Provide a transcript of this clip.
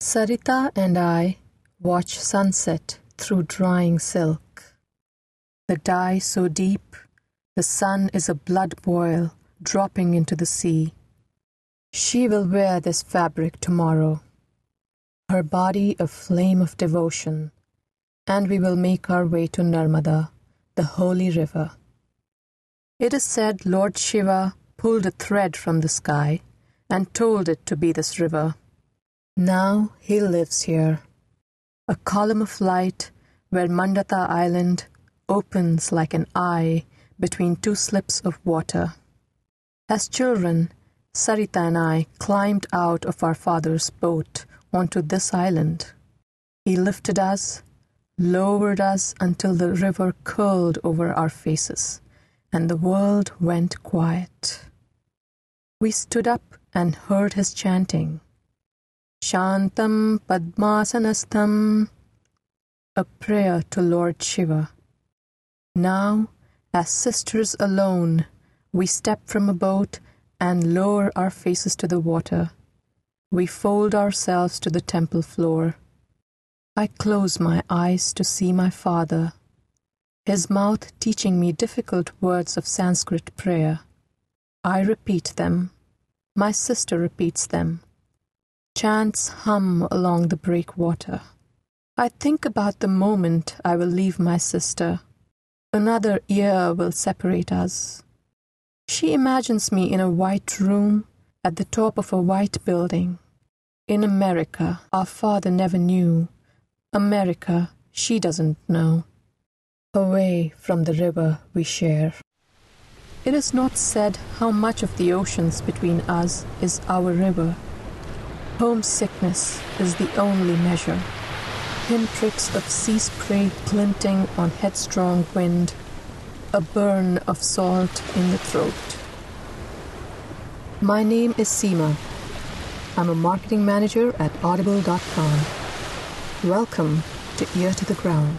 Sarita and I watch sunset through drying silk. The dye so deep, the sun is a blood boil dropping into the sea. She will wear this fabric tomorrow, her body a flame of devotion, and we will make our way to Narmada, the holy river. It is said Lord Shiva pulled a thread from the sky and told it to be this river. Now he lives here, a column of light where Mandata Island opens like an eye between two slips of water. As children, Sarita and I climbed out of our father's boat onto this island. He lifted us, lowered us until the river curled over our faces, and the world went quiet. We stood up and heard his chanting. Shantam Padmasanastham, a prayer to Lord Shiva. Now, as sisters alone, we step from a boat and lower our faces to the water. We fold ourselves to the temple floor. I close my eyes to see my father, his mouth teaching me difficult words of Sanskrit prayer. I repeat them. My sister repeats them. Chants hum along the breakwater. I think about the moment I will leave my sister. Another year will separate us. She imagines me in a white room at the top of a white building. In America, our father never knew. America, she doesn't know. Away from the river we share. It is not said how much of the oceans between us is our river. Homesickness is the only measure. Pinpricks of sea spray glinting on headstrong wind, a burn of salt in the throat. My name is Seema. I'm a marketing manager at audible.com. Welcome to Ear to the Ground.